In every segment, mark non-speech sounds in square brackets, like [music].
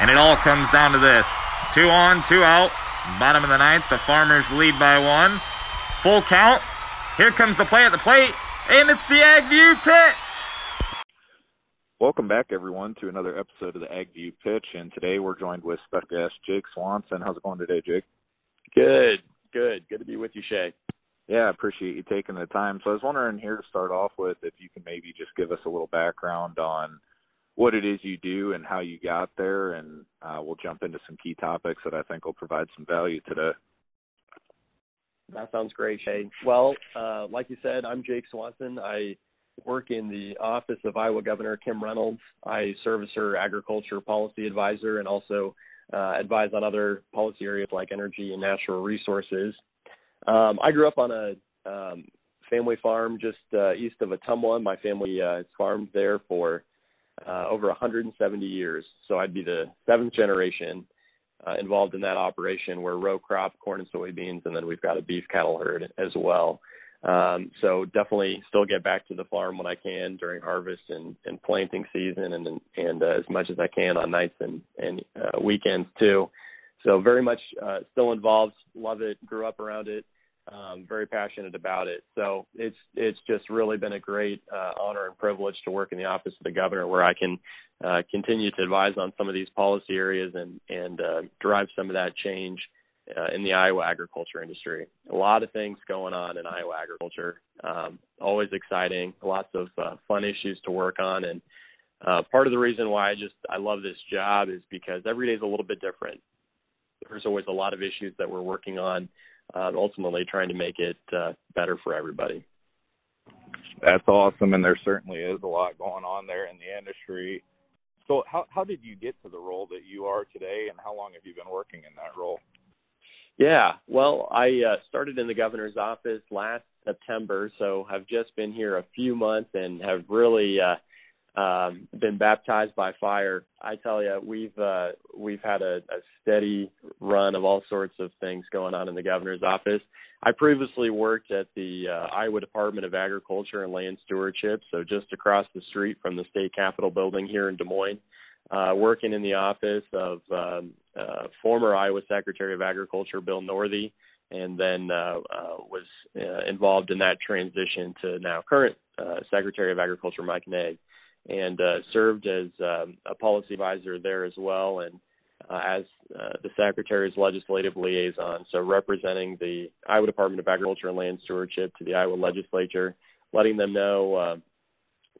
And it all comes down to this. Two on, two out. Bottom of the ninth. The Farmers lead by one. Full count. Here comes the play at the plate. And it's the Agview pitch. Welcome back, everyone, to another episode of the Agview Pitch. And today we're joined with special guest Jake Swanson. How's it going today, Jake? Good, good. Good to be with you, Shay. Yeah, I appreciate you taking the time. So I was wondering here to start off with if you can maybe just give us a little background on what it is you do and how you got there, and uh, we'll jump into some key topics that I think will provide some value today. That sounds great, Shay. Well, uh, like you said, I'm Jake Swanson. I work in the office of Iowa Governor Kim Reynolds. I serve as her agriculture policy advisor and also uh, advise on other policy areas like energy and natural resources. Um, I grew up on a um, family farm just uh, east of Ottumwa. My family uh, has farmed there for uh, over 170 years. So I'd be the seventh generation uh, involved in that operation where row crop, corn and soybeans, and then we've got a beef cattle herd as well. Um, so definitely still get back to the farm when I can during harvest and, and planting season and, and uh, as much as I can on nights and, and uh, weekends too. So very much uh, still involved, love it, grew up around it, um, very passionate about it. So it's it's just really been a great uh, honor and privilege to work in the office of the governor, where I can uh, continue to advise on some of these policy areas and and uh, drive some of that change uh, in the Iowa agriculture industry. A lot of things going on in Iowa agriculture. Um, always exciting. Lots of uh, fun issues to work on, and uh, part of the reason why I just I love this job is because every day is a little bit different. There's always a lot of issues that we're working on uh, ultimately trying to make it uh, better for everybody. That's awesome, and there certainly is a lot going on there in the industry. So, how how did you get to the role that you are today, and how long have you been working in that role? Yeah, well, I uh, started in the governor's office last September, so I've just been here a few months and have really uh, um, been baptized by fire. I tell you, we've uh, we've had a, a steady run of all sorts of things going on in the governor's office. I previously worked at the uh, Iowa Department of Agriculture and Land Stewardship, so just across the street from the state capitol building here in Des Moines, uh, working in the office of um, uh, former Iowa Secretary of Agriculture Bill Northey, and then uh, uh, was uh, involved in that transition to now current uh, Secretary of Agriculture Mike Naig and uh, served as um, a policy advisor there as well, and uh, as uh, the secretary's legislative liaison, so representing the Iowa Department of Agriculture and Land Stewardship to the Iowa legislature, letting them know, uh,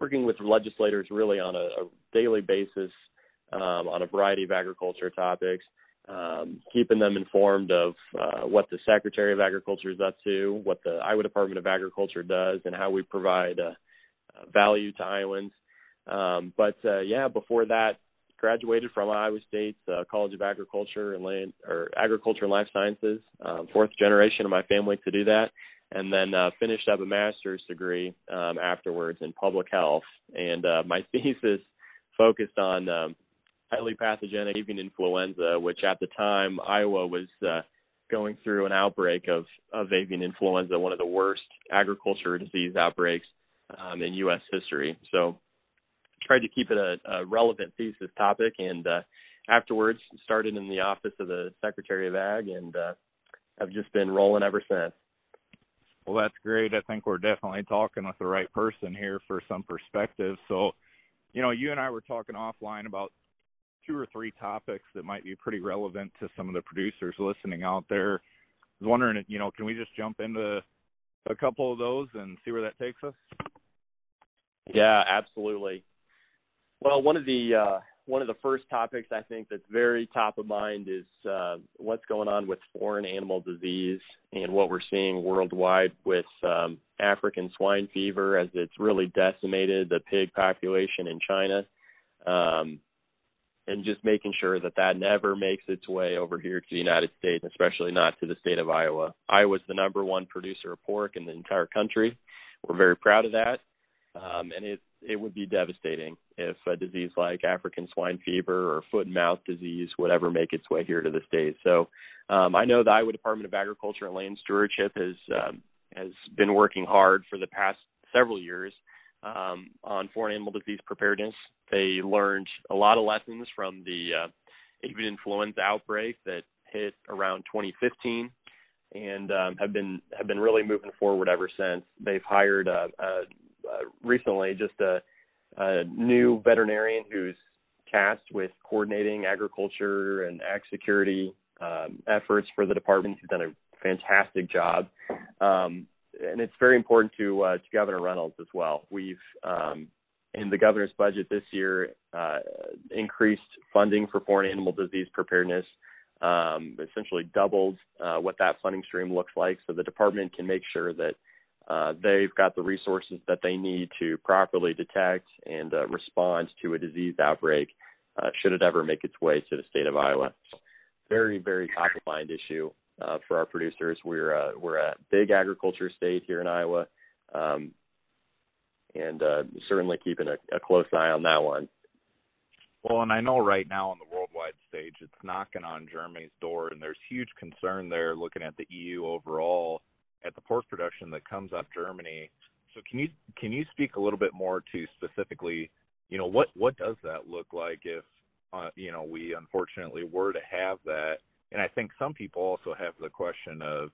working with legislators really on a, a daily basis um, on a variety of agriculture topics. Um, keeping them informed of uh, what the Secretary of Agriculture is up to, what the Iowa Department of Agriculture does, and how we provide uh, value to Iowans. Um, but uh, yeah, before that, graduated from Iowa State's uh, College of Agriculture and Land or Agriculture and Life Sciences, um, fourth generation of my family to do that, and then uh, finished up a master's degree um, afterwards in public health. And uh, my [laughs] thesis focused on um, highly pathogenic avian influenza, which at the time Iowa was uh, going through an outbreak of, of avian influenza, one of the worst agriculture disease outbreaks um, in U.S. history. So tried to keep it a, a relevant thesis topic, and uh, afterwards started in the office of the Secretary of Ag, and uh, have just been rolling ever since. Well, that's great. I think we're definitely talking with the right person here for some perspective. So, you know, you and I were talking offline about two or three topics that might be pretty relevant to some of the producers listening out there. I was wondering, you know, can we just jump into a couple of those and see where that takes us? Yeah, absolutely. Well, one of the uh, one of the first topics I think that's very top of mind is uh, what's going on with foreign animal disease and what we're seeing worldwide with um, African swine fever as it's really decimated the pig population in China, um, and just making sure that that never makes its way over here to the United States, especially not to the state of Iowa. Iowa's the number one producer of pork in the entire country. We're very proud of that, um, and it it would be devastating if a disease like African swine fever or foot and mouth disease would ever make its way here to the state. So um, I know the Iowa Department of Agriculture and Land Stewardship has um, has been working hard for the past several years um, on foreign animal disease preparedness. They learned a lot of lessons from the uh, avian influenza outbreak that hit around 2015 and um, have been have been really moving forward ever since. They've hired uh, uh, uh, recently just a, a new veterinarian who's tasked with coordinating agriculture and ag security um, efforts for the department. He's done a fantastic job, um, and it's very important to uh, to Governor Reynolds as well. We've um, in the governor's budget this year uh, increased funding for foreign animal disease preparedness um, essentially doubled uh, what that funding stream looks like so the department can make sure that uh, they've got the resources that they need to properly detect and uh, respond to a disease outbreak uh, should it ever make its way to the state of Iowa. Very, very top of mind issue uh, for our producers. We're uh, we're a big agriculture state here in Iowa, um, and certainly keeping a, a close eye on that one. Well, and I know right now on the worldwide stage, it's knocking on Germany's door, and there's huge concern there looking at the EU overall at the pork production that comes of Germany. So can you can you speak a little bit more to specifically, you know, what what does that look like if uh, you know we unfortunately were to have that? And I think some people also have the question of,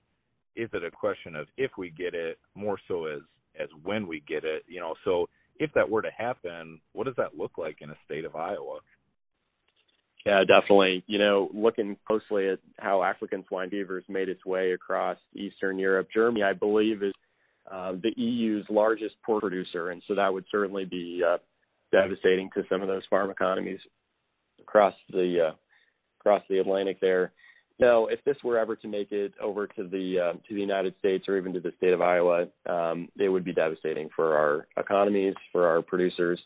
is it a question of if we get it more so as as when we get it? You know, so if that were to happen, what does that look like in a state of Iowa? Yeah, definitely. You know, looking closely at how African swine fever has made its way across Eastern Europe, Germany, I believe, is uh, the EU's largest pork producer, and so that would certainly be uh, devastating to some of those farm economies across the uh, across the Atlantic there know, if this were ever to make it over to the uh, to the United States or even to the state of Iowa, um, it would be devastating for our economies, for our producers.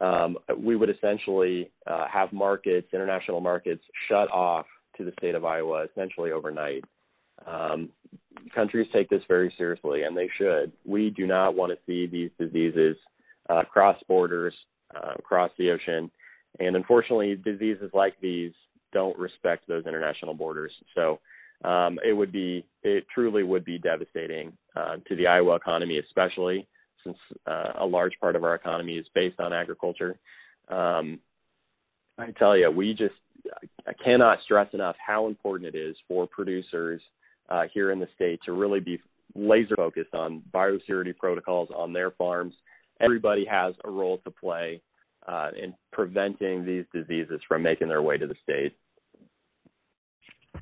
Um, we would essentially uh, have markets, international markets, shut off to the state of Iowa essentially overnight. Um, countries take this very seriously, and they should. We do not want to see these diseases uh, cross borders, uh, across the ocean, and unfortunately, diseases like these don't respect those international borders. So um, it would be, it truly would be devastating uh, to the Iowa economy, especially since uh, a large part of our economy is based on agriculture. Um, I tell you, we just, I cannot stress enough how important it is for producers uh, here in the state to really be laser focused on biosecurity protocols on their farms. Everybody has a role to play uh, in preventing these diseases from making their way to the state.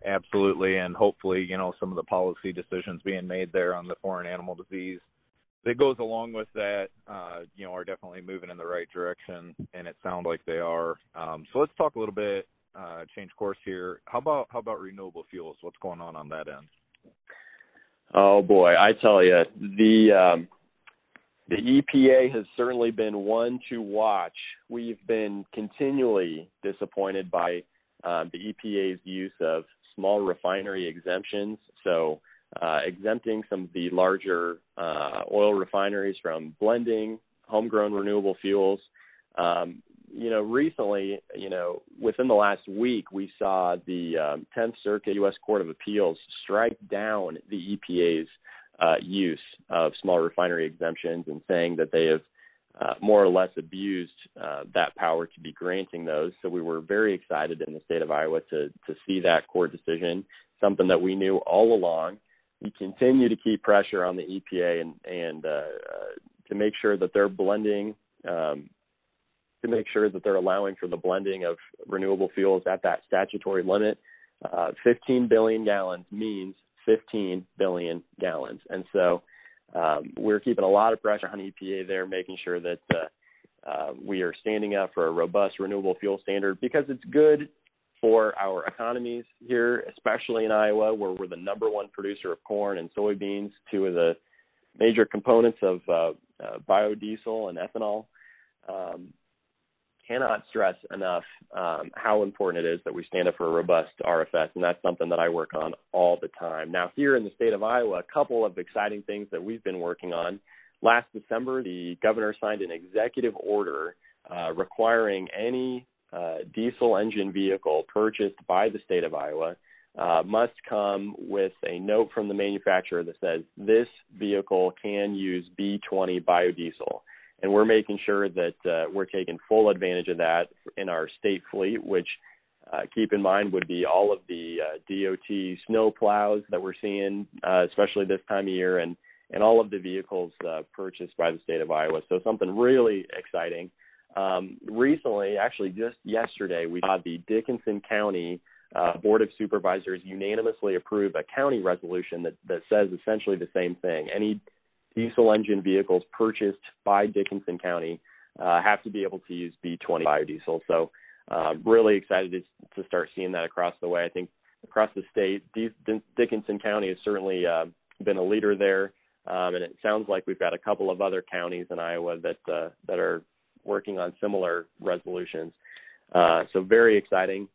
Absolutely, and hopefully, you know, some of the policy decisions being made there on the foreign animal disease that goes along with that, uh, you know, are definitely moving in the right direction, and it sounds like they are. Um, so let's talk a little bit, uh, change course here. How about how about renewable fuels? What's going on on that end? Oh boy, I tell you, the um, the EPA has certainly been one to watch. We've been continually disappointed by uh, the EPA's use of small refinery exemptions. So, uh, exempting some of the larger uh, oil refineries from blending homegrown renewable fuels. Um, you know, recently, you know, within the last week, we saw the um, 10th Circuit U.S. Court of Appeals strike down the EPA's uh, use of small refinery exemptions and saying that they have uh, more or less abused uh, that power to be granting those. So we were very excited in the state of Iowa to to see that court decision, something that we knew all along. We continue to keep pressure on the EPA and and uh, uh, to make sure that they're blending. Um, to make sure that they're allowing for the blending of renewable fuels at that statutory limit. Uh, 15 billion gallons means 15 billion gallons. And so um, we're keeping a lot of pressure on EPA there, making sure that uh, uh, we are standing up for a robust renewable fuel standard because it's good for our economies here, especially in Iowa, where we're the number one producer of corn and soybeans, two of the major components of uh, uh biodiesel and ethanol. Um, cannot stress enough um, how important it is that we stand up for a robust RFS, and that's something that I work on all the time. Now, here in the state of Iowa, a couple of exciting things that we've been working on. Last December, the governor signed an executive order uh, requiring any uh, diesel engine vehicle purchased by the state of Iowa uh, must come with a note from the manufacturer that says this vehicle can use B20 biodiesel and we're making sure that uh, we're taking full advantage of that in our state fleet, which uh, keep in mind would be all of the uh, DOT snow plows that we're seeing, uh, especially this time of year, and and all of the vehicles uh, purchased by the state of Iowa. So something really exciting. Um, recently, actually just yesterday, we saw the Dickinson County uh, Board of Supervisors unanimously approve a county resolution that, that says essentially the same thing. Any diesel engine vehicles purchased by Dickinson County uh, have to be able to use B20 biodiesel. So, uh, really excited to, to start seeing that across the way. I think across the state, D- Dickinson County has certainly uh, been a leader there, um, and it sounds like we've got a couple of other counties in Iowa that uh, that are working on similar resolutions. Uh, so very exciting.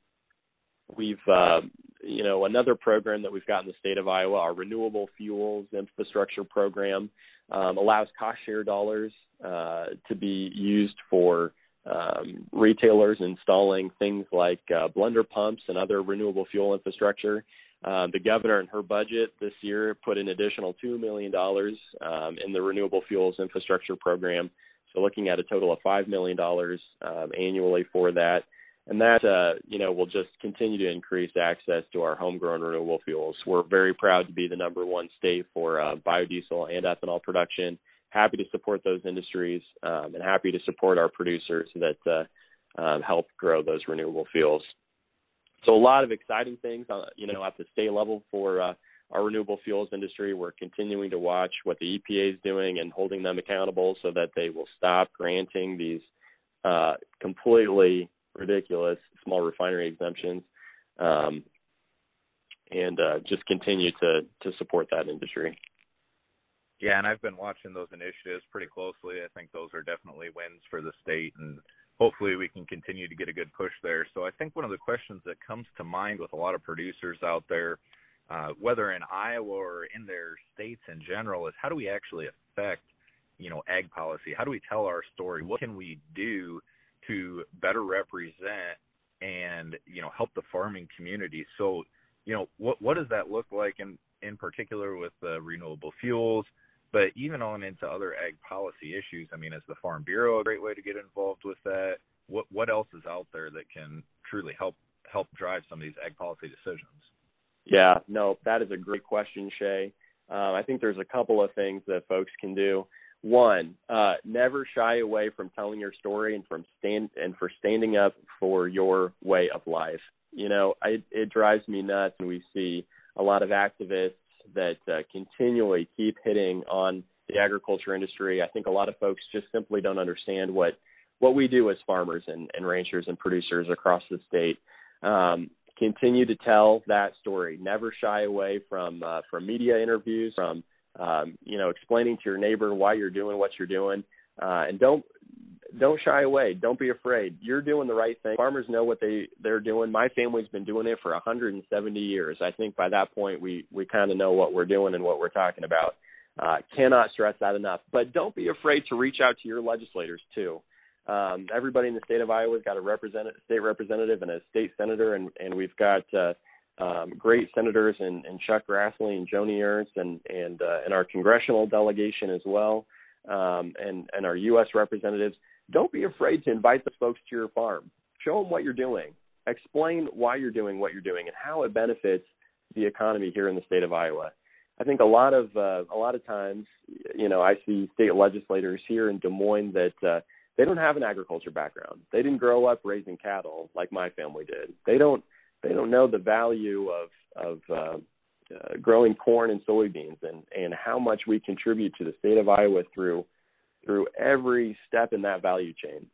We've, uh, you know, another program that we've got in the state of Iowa, our renewable fuels infrastructure program, um, allows cost share dollars uh, to be used for um, retailers installing things like uh, blender pumps and other renewable fuel infrastructure. Uh, the governor in her budget this year put an additional $2 million um, in the renewable fuels infrastructure program. So looking at a total of $5 million um, annually for that and that uh, you know will just continue to increase access to our homegrown renewable fuels. We're very proud to be the number one state for uh, biodiesel and ethanol production. Happy to support those industries um, and happy to support our producers that uh, um, help grow those renewable fuels. So a lot of exciting things, uh, you know, at the state level for uh, our renewable fuels industry. We're continuing to watch what the EPA is doing and holding them accountable so that they will stop granting these uh, completely ridiculous small refinery exemptions, um, and uh, just continue to to support that industry. Yeah, and I've been watching those initiatives pretty closely. I think those are definitely wins for the state, and hopefully we can continue to get a good push there. So I think one of the questions that comes to mind with a lot of producers out there, uh, whether in Iowa or in their states in general, is how do we actually affect, you know, ag policy? How do we tell our story? What can we do to better represent and you know help the farming community. So you know what what does that look like in in particular with the renewable fuels, but even on into other ag policy issues. I mean, is the Farm Bureau a great way to get involved with that? What what else is out there that can truly help help drive some of these ag policy decisions? Yeah, no, that is a great question, Shay. Uh, I think there's a couple of things that folks can do. One, uh, never shy away from telling your story and from stand and for standing up for your way of life. You know, I, it drives me nuts when we see a lot of activists that uh, continually keep hitting on the agriculture industry. I think a lot of folks just simply don't understand what what we do as farmers and, and ranchers and producers across the state. Um, continue to tell that story. Never shy away from uh, from media interviews, from um, you know, explaining to your neighbor why you're doing what you're doing, uh, and don't don't shy away. Don't be afraid. You're doing the right thing. Farmers know what they they're doing. My family's been doing it for 170 years. I think by that point we we kind of know what we're doing and what we're talking about. Uh, cannot stress that enough. But don't be afraid to reach out to your legislators too. Um, everybody in the state of Iowa's got a representative, state representative and a state senator, and and we've got uh, um, great senators and, and Chuck Grassley and Joni Ernst and and uh, and our congressional delegation as well, um, and and our U.S. representatives. Don't be afraid to invite the folks to your farm. Show them what you're doing. Explain why you're doing what you're doing and how it benefits the economy here in the state of Iowa. I think a lot of uh, a lot of times, you know, I see state legislators here in Des Moines that uh, they don't have an agriculture background. They didn't grow up raising cattle like my family did. They don't they don't know the value of of uh, uh, growing corn and soybeans and and how much we contribute to the state of Iowa through through every step in that value chain.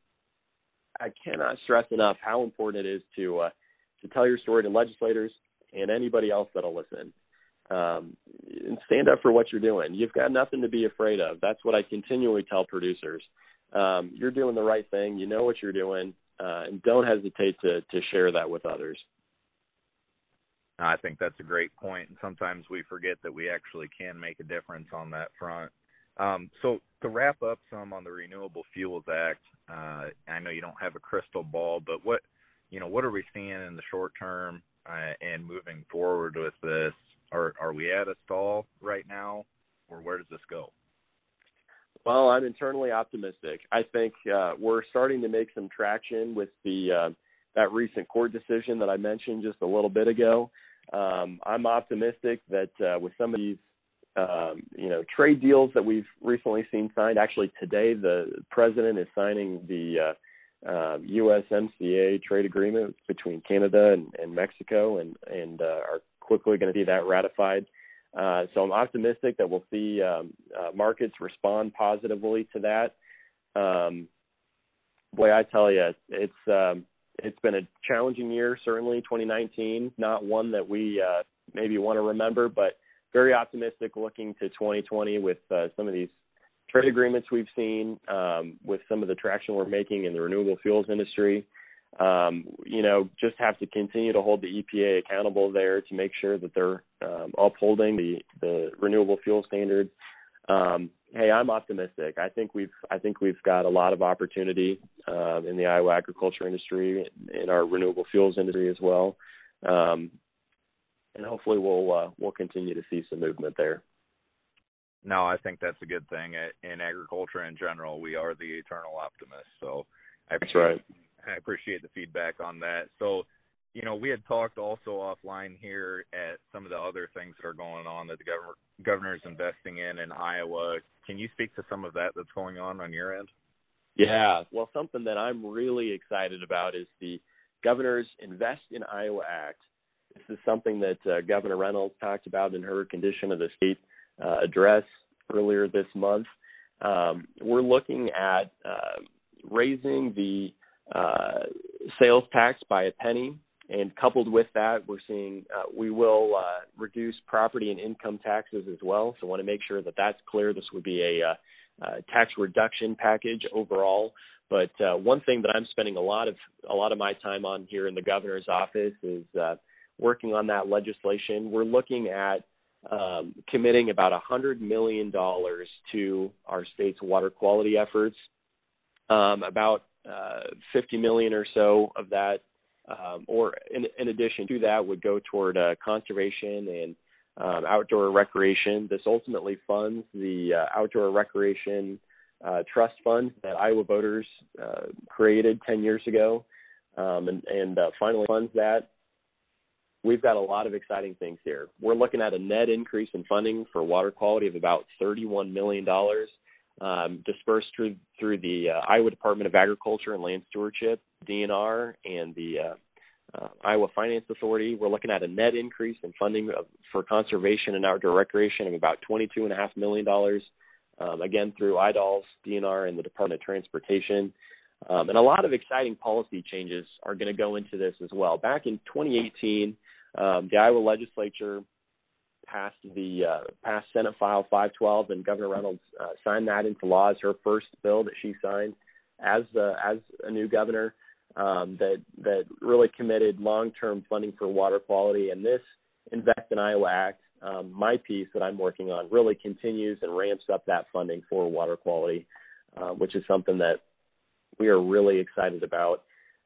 I cannot stress enough how important it is to uh, to tell your story to legislators and anybody else that'll listen. Um, and stand up for what you're doing. You've got nothing to be afraid of. That's what I continually tell producers. Um, you're doing the right thing. You know what you're doing, uh, and don't hesitate to to share that with others. I think that's a great point, and sometimes we forget that we actually can make a difference on that front. Um, so to wrap up some on the Renewable Fuels Act, uh, I know you don't have a crystal ball, but what you know, what are we seeing in the short term uh, and moving forward with this? Are are we at a stall right now, or where does this go? Well, I'm internally optimistic. I think uh, we're starting to make some traction with the uh, that recent court decision that I mentioned just a little bit ago. Um, I'm optimistic that uh, with some of these um, you know trade deals that we've recently seen signed. Actually, today the president is signing the uh, uh, USMCA trade agreement between Canada and, and Mexico, and and uh, are quickly going to see that ratified. Uh, so I'm optimistic that we'll see um, uh, markets respond positively to that. Um, boy, I tell you, it's um, it's been a challenging year. Certainly, 2019, not one that we uh, maybe want to remember, but very optimistic looking to 2020 with uh, some of these trade agreements we've seen, um, with some of the traction we're making in the renewable fuels industry. Um, you know, just have to continue to hold the EPA accountable there to make sure that they're um, upholding the, the renewable fuel standards. Um, hey, I'm optimistic. I think we've I think we've got a lot of opportunity uh, in the Iowa agriculture industry, in our renewable fuels industry as well. Um, and hopefully we'll uh, we'll continue to see some movement there. No, I think that's a good thing. In agriculture in general, we are the eternal optimists. So I that's right. I appreciate the feedback on that. So, you know, we had talked also offline here at some of the other things that are going on that the governor is investing in in Iowa. Can you speak to some of that that's going on on your end? Yeah, well, something that I'm really excited about is the governor's Invest in Iowa Act. This is something that uh, Governor Reynolds talked about in her condition of the state uh, address earlier this month. Um, we're looking at uh, raising the uh, sales tax by a penny, and coupled with that, we're seeing uh, we will uh, reduce property and income taxes as well. So, I want to make sure that that's clear. This would be a tax reduction package overall. But one thing that I'm spending a lot of a lot of my time on here in the governor's office is working on that legislation. We're looking at um, committing about $100 million to our state's water quality efforts. Um, about uh, 50 million or so of that, um, or in, in, addition to that, would go toward uh, conservation and um, outdoor recreation. This ultimately funds the uh, outdoor recreation uh, trust fund that Iowa voters uh, created 10 years ago, um, and, and finally funds that we've got a lot of exciting things here. We're looking at a net increase in funding for water quality of about $31 million um, dispersed through, through the uh, Iowa Department of Agriculture and Land Stewardship, DNR, and the uh, uh, Iowa Finance Authority. We're looking at a net increase in funding for conservation and outdoor recreation of about $22.5 million, um, again through IDALS, DNR, and the Department of Transportation. Um, and a lot of exciting policy changes are going to go into this as well. Back in 2018, um, the Iowa legislature passed the uh, passed Senate File 512, and Governor Reynolds uh, signed that into law as her first bill that she signed as uh, as a new governor. Um, that that really committed long-term funding for water quality, and this Invest in Iowa Act, um, my piece that I'm working on, really continues and ramps up that funding for water quality, uh, which is something that we are really excited about.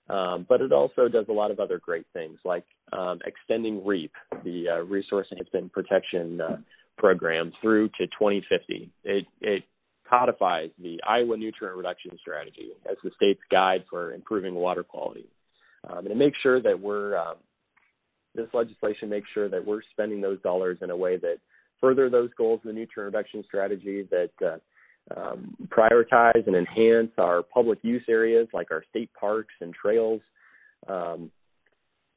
Um, but it also does a lot of other great things like um, extending REAP, the uh, Resource Enhancement Protection uh, Program, through to 2050. It, it codifies the Iowa Nutrient Reduction Strategy as the state's guide for improving water quality. Um, and it makes sure that we're, um, this legislation makes sure that we're spending those dollars in a way that further those goals of the nutrient reduction strategy that uh, um, prioritize and enhance our public use areas like our state parks and trails, um,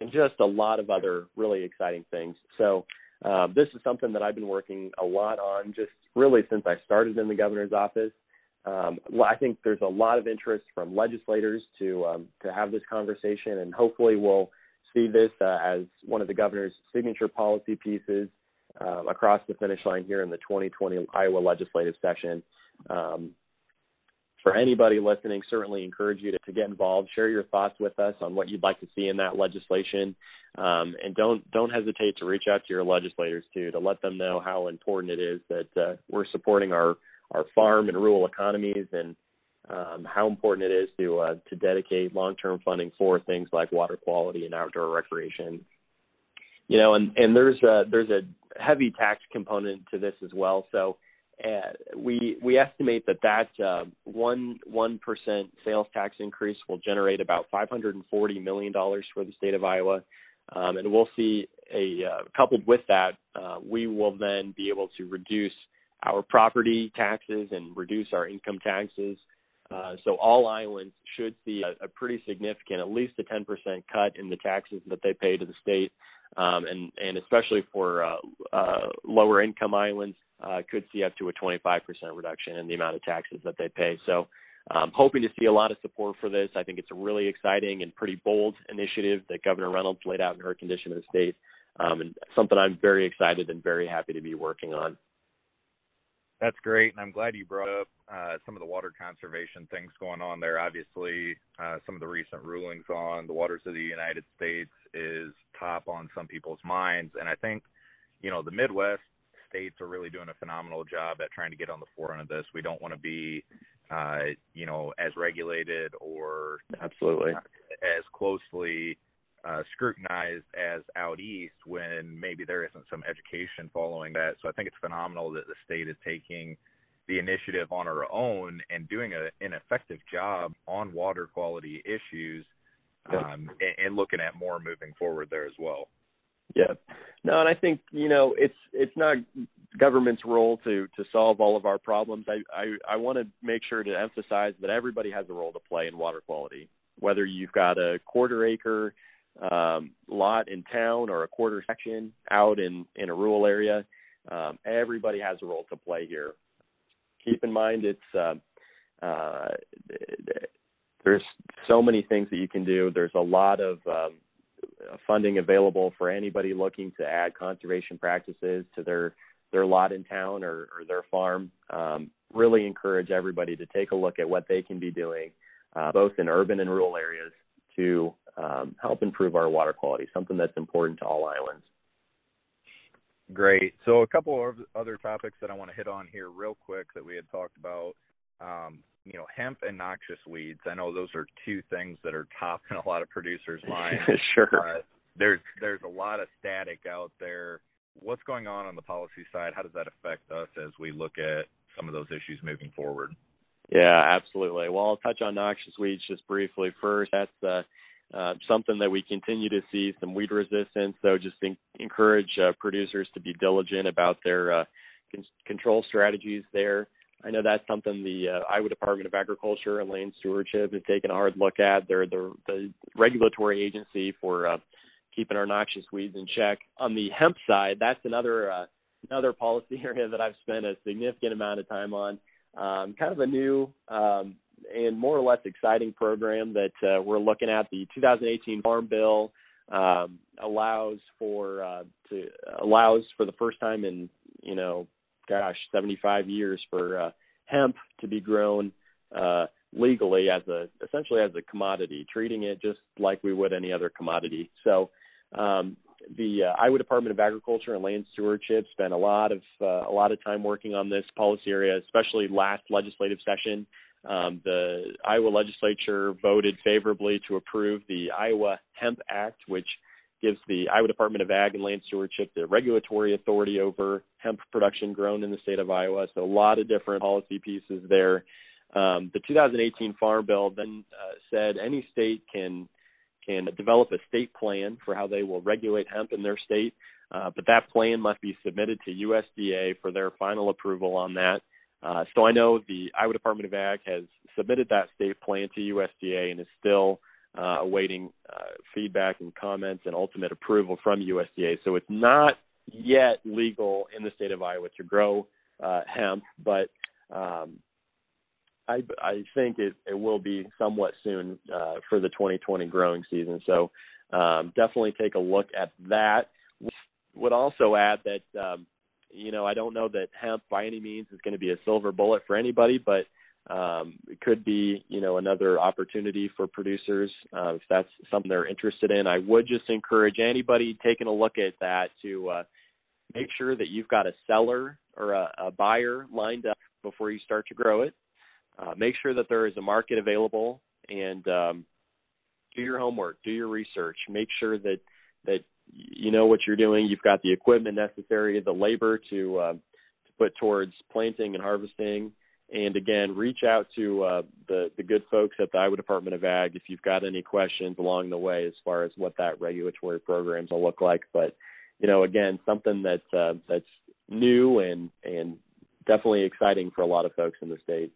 and just a lot of other really exciting things. So uh, this is something that I've been working a lot on just really since I started in the governor's office. Um, I think there's a lot of interest from legislators to um, to have this conversation, and hopefully we'll see this uh, as one of the governor's signature policy pieces um, across the finish line here in the 2020 Iowa legislative session. Um, for anybody listening, certainly encourage you to, to, get involved. Share your thoughts with us on what you'd like to see in that legislation, um, and don't don't hesitate to reach out to your legislators too to let them know how important it is that uh, we're supporting our our farm and rural economies and um, how important it is to uh, to dedicate long term funding for things like water quality and outdoor recreation. You know, and and there's a, there's a heavy tax component to this as well. So we we estimate that that uh, one one percent sales tax increase will generate about 540 million dollars for the state of Iowa, um, and we'll see a uh, coupled with that, uh, we will then be able to reduce our property taxes and reduce our income taxes. Uh, so all Iowans should see a, a, pretty significant, at least a 10% cut in the taxes that they pay to the state, um, and and especially for uh, lower income Iowans, uh, could see up to a 25% reduction in the amount of taxes that they pay. So, um, hoping to see a lot of support for this. I think it's a really exciting and pretty bold initiative that Governor Reynolds laid out in her condition of the state, um, and something I'm very excited and very happy to be working on. That's great, and I'm glad you brought up uh, some of the water conservation things going on there. Obviously, uh, some of the recent rulings on the waters of the United States is top on some people's minds, and I think, you know, the Midwest states are really doing a phenomenal job at trying to get on the forefront of this. We don't want to be, uh, you know, as regulated or absolutely as closely uh, scrutinized as out east when maybe there isn't some education following that. So I think it's phenomenal that the state is taking the initiative on our own and doing a, an effective job on water quality issues um, and, and looking at more moving forward there as well. Yeah. No, and I think you know it's it's not government's role to to solve all of our problems. I I, I want to make sure to emphasize that everybody has a role to play in water quality. Whether you've got a quarter acre um, lot in town or a quarter section out in in a rural area, um, everybody has a role to play here. Keep in mind it's uh, uh, there's so many things that you can do. There's a lot of um, funding available for anybody looking to add conservation practices to their their lot in town or, or their farm. Um, really encourage everybody to take a look at what they can be doing, uh, both in urban and rural areas, to um, help improve our water quality. Something that's important to all Iowans. Great. So a couple of other topics that I want to hit on here real quick that we had talked about. Um, you know, hemp and noxious weeds. I know those are two things that are top in a lot of producers' minds. [laughs] sure. Uh, there's there's a lot of static out there. What's going on on the policy side? How does that affect us as we look at some of those issues moving forward? Yeah, absolutely. Well, I'll touch on noxious weeds just briefly first. That's uh, uh, something that we continue to see some weed resistance. So just in- encourage uh, producers to be diligent about their uh, con- control strategies there. I know that's something the uh, Iowa Department of Agriculture and Land Stewardship has taken a hard look at. They're the, the regulatory agency for uh, keeping our noxious weeds in check. On the hemp side, that's another uh, another policy [laughs] area that I've spent a significant amount of time on. Um, kind of a new um, and more or less exciting program that uh, we're looking at. The 2018 Farm Bill um, allows for uh, to allows for the first time in you know gosh, 75 years for uh, hemp to be grown uh, legally as a essentially as a commodity, treating it just like we would any other commodity. So um, the uh, Iowa Department of Agriculture and Land Stewardship spent a lot of uh, a lot of time working on this policy area, especially last legislative session. Um, the Iowa legislature voted favorably to approve the Iowa Hemp Act, which gives the Iowa Department of Ag and Land Stewardship the regulatory authority over hemp production grown in the state of Iowa. So a lot of different policy pieces there. Um, the 2018 Farm Bill then uh, said any state can can develop a state plan for how they will regulate hemp in their state, uh, but that plan must be submitted to USDA for their final approval on that. Uh, so I know the Iowa Department of Ag has submitted that state plan to USDA and is still uh, awaiting uh, feedback and comments and ultimate approval from USDA. So it's not yet legal in the state of Iowa to grow uh, hemp, but um, I, I think it, it will be somewhat soon uh, for the 2020 growing season. So um, definitely take a look at that. Would also add that um, you know I don't know that hemp by any means is going to be a silver bullet for anybody, but um, it could be you know another opportunity for producers uh, if that's something they're interested in. I would just encourage anybody taking a look at that to uh, make sure that you've got a seller or a, a buyer lined up before you start to grow it. Uh, make sure that there is a market available and um, do your homework, do your research. Make sure that that you know what you're doing. You've got the equipment necessary, the labor to uh, put towards planting and harvesting. And again, reach out to uh, the the good folks at the Iowa Department of Ag if you've got any questions along the way as far as what that regulatory programs will look like. But you know, again, something that uh, that's new and and definitely exciting for a lot of folks in the state.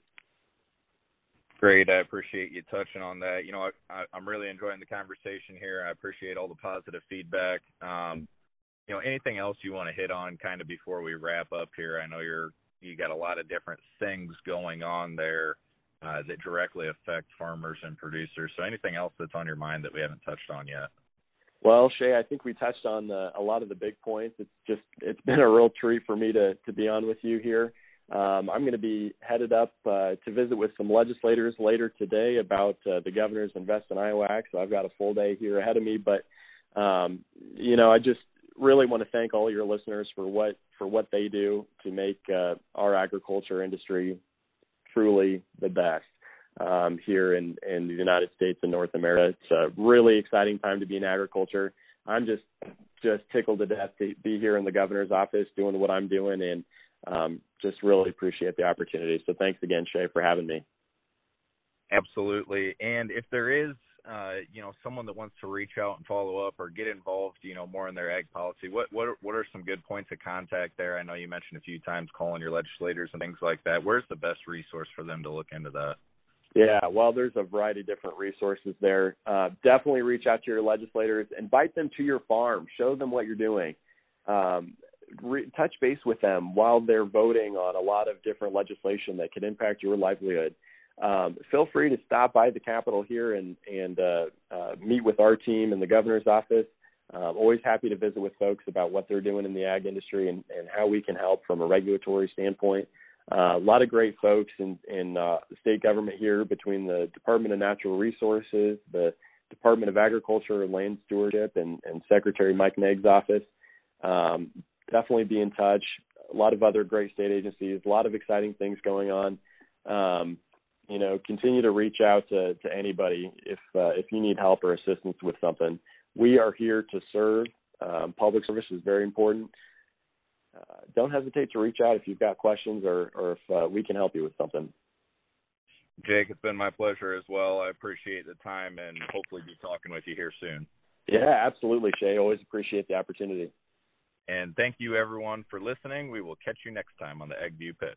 Great. I appreciate you touching on that. You know, I, I'm really enjoying the conversation here. I appreciate all the positive feedback. Um, you know, anything else you want to hit on kind of before we wrap up here? I know you're you got a lot of different things going on there uh, that directly affect farmers and producers. So anything else that's on your mind that we haven't touched on yet? Well, Shay, I think we touched on the, a lot of the big points. It's just it's been a real treat for me to to be on with you here. Um, I'm going to be headed up uh, to visit with some legislators later today about uh, the governor's Invest in Iowa Act. So I've got a full day here ahead of me. But um, you know, I just really want to thank all your listeners for what for what they do to make uh, our agriculture industry truly the best um, here in in the United States and North America. It's a really exciting time to be in agriculture. I'm just just tickled to death to be here in the governor's office doing what I'm doing and um, just really appreciate the opportunity. So thanks again, Shay, for having me. Absolutely. And if there is, uh, you know, someone that wants to reach out and follow up or get involved, you know, more in their ag policy, what what are, what are some good points of contact there? I know you mentioned a few times calling your legislators and things like that. Where's the best resource for them to look into that? Yeah, well, there's a variety of different resources there. Uh, definitely reach out to your legislators, invite them to your farm, show them what you're doing. Um, re- touch base with them while they're voting on a lot of different legislation that could impact your livelihood. Um, feel free to stop by the Capitol here and and uh, uh, meet with our team in the governor's office. Uh, always happy to visit with folks about what they're doing in the ag industry and, and how we can help from a regulatory standpoint. Uh, a lot of great folks in, in uh, the state government here between the Department of Natural Resources, the Department of Agriculture and Land Stewardship, and, and Secretary Mike Naig's office. Um, definitely be in touch. A lot of other great state agencies, a lot of exciting things going on. Um, you know, continue to reach out to, to anybody if uh, if you need help or assistance with something. We are here to serve. Um, public service is very important. Uh, don't hesitate to reach out if you've got questions or or if uh, we can help you with something. Jake, it's been my pleasure as well. I appreciate the time and hopefully be talking with you here soon. Yeah, absolutely, Shay. Always appreciate the opportunity. And thank you, everyone, for listening. We will catch you next time on the AgView Pitch.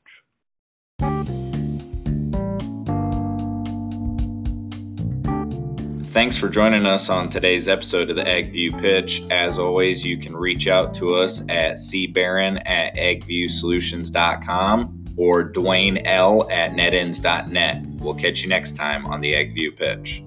Thanks for joining us on today's episode of the AgView Pitch. As always, you can reach out to us at cbarron at agviewsolutions.com or Dwayne L at netins.net. We'll catch you next time on the AgView Pitch.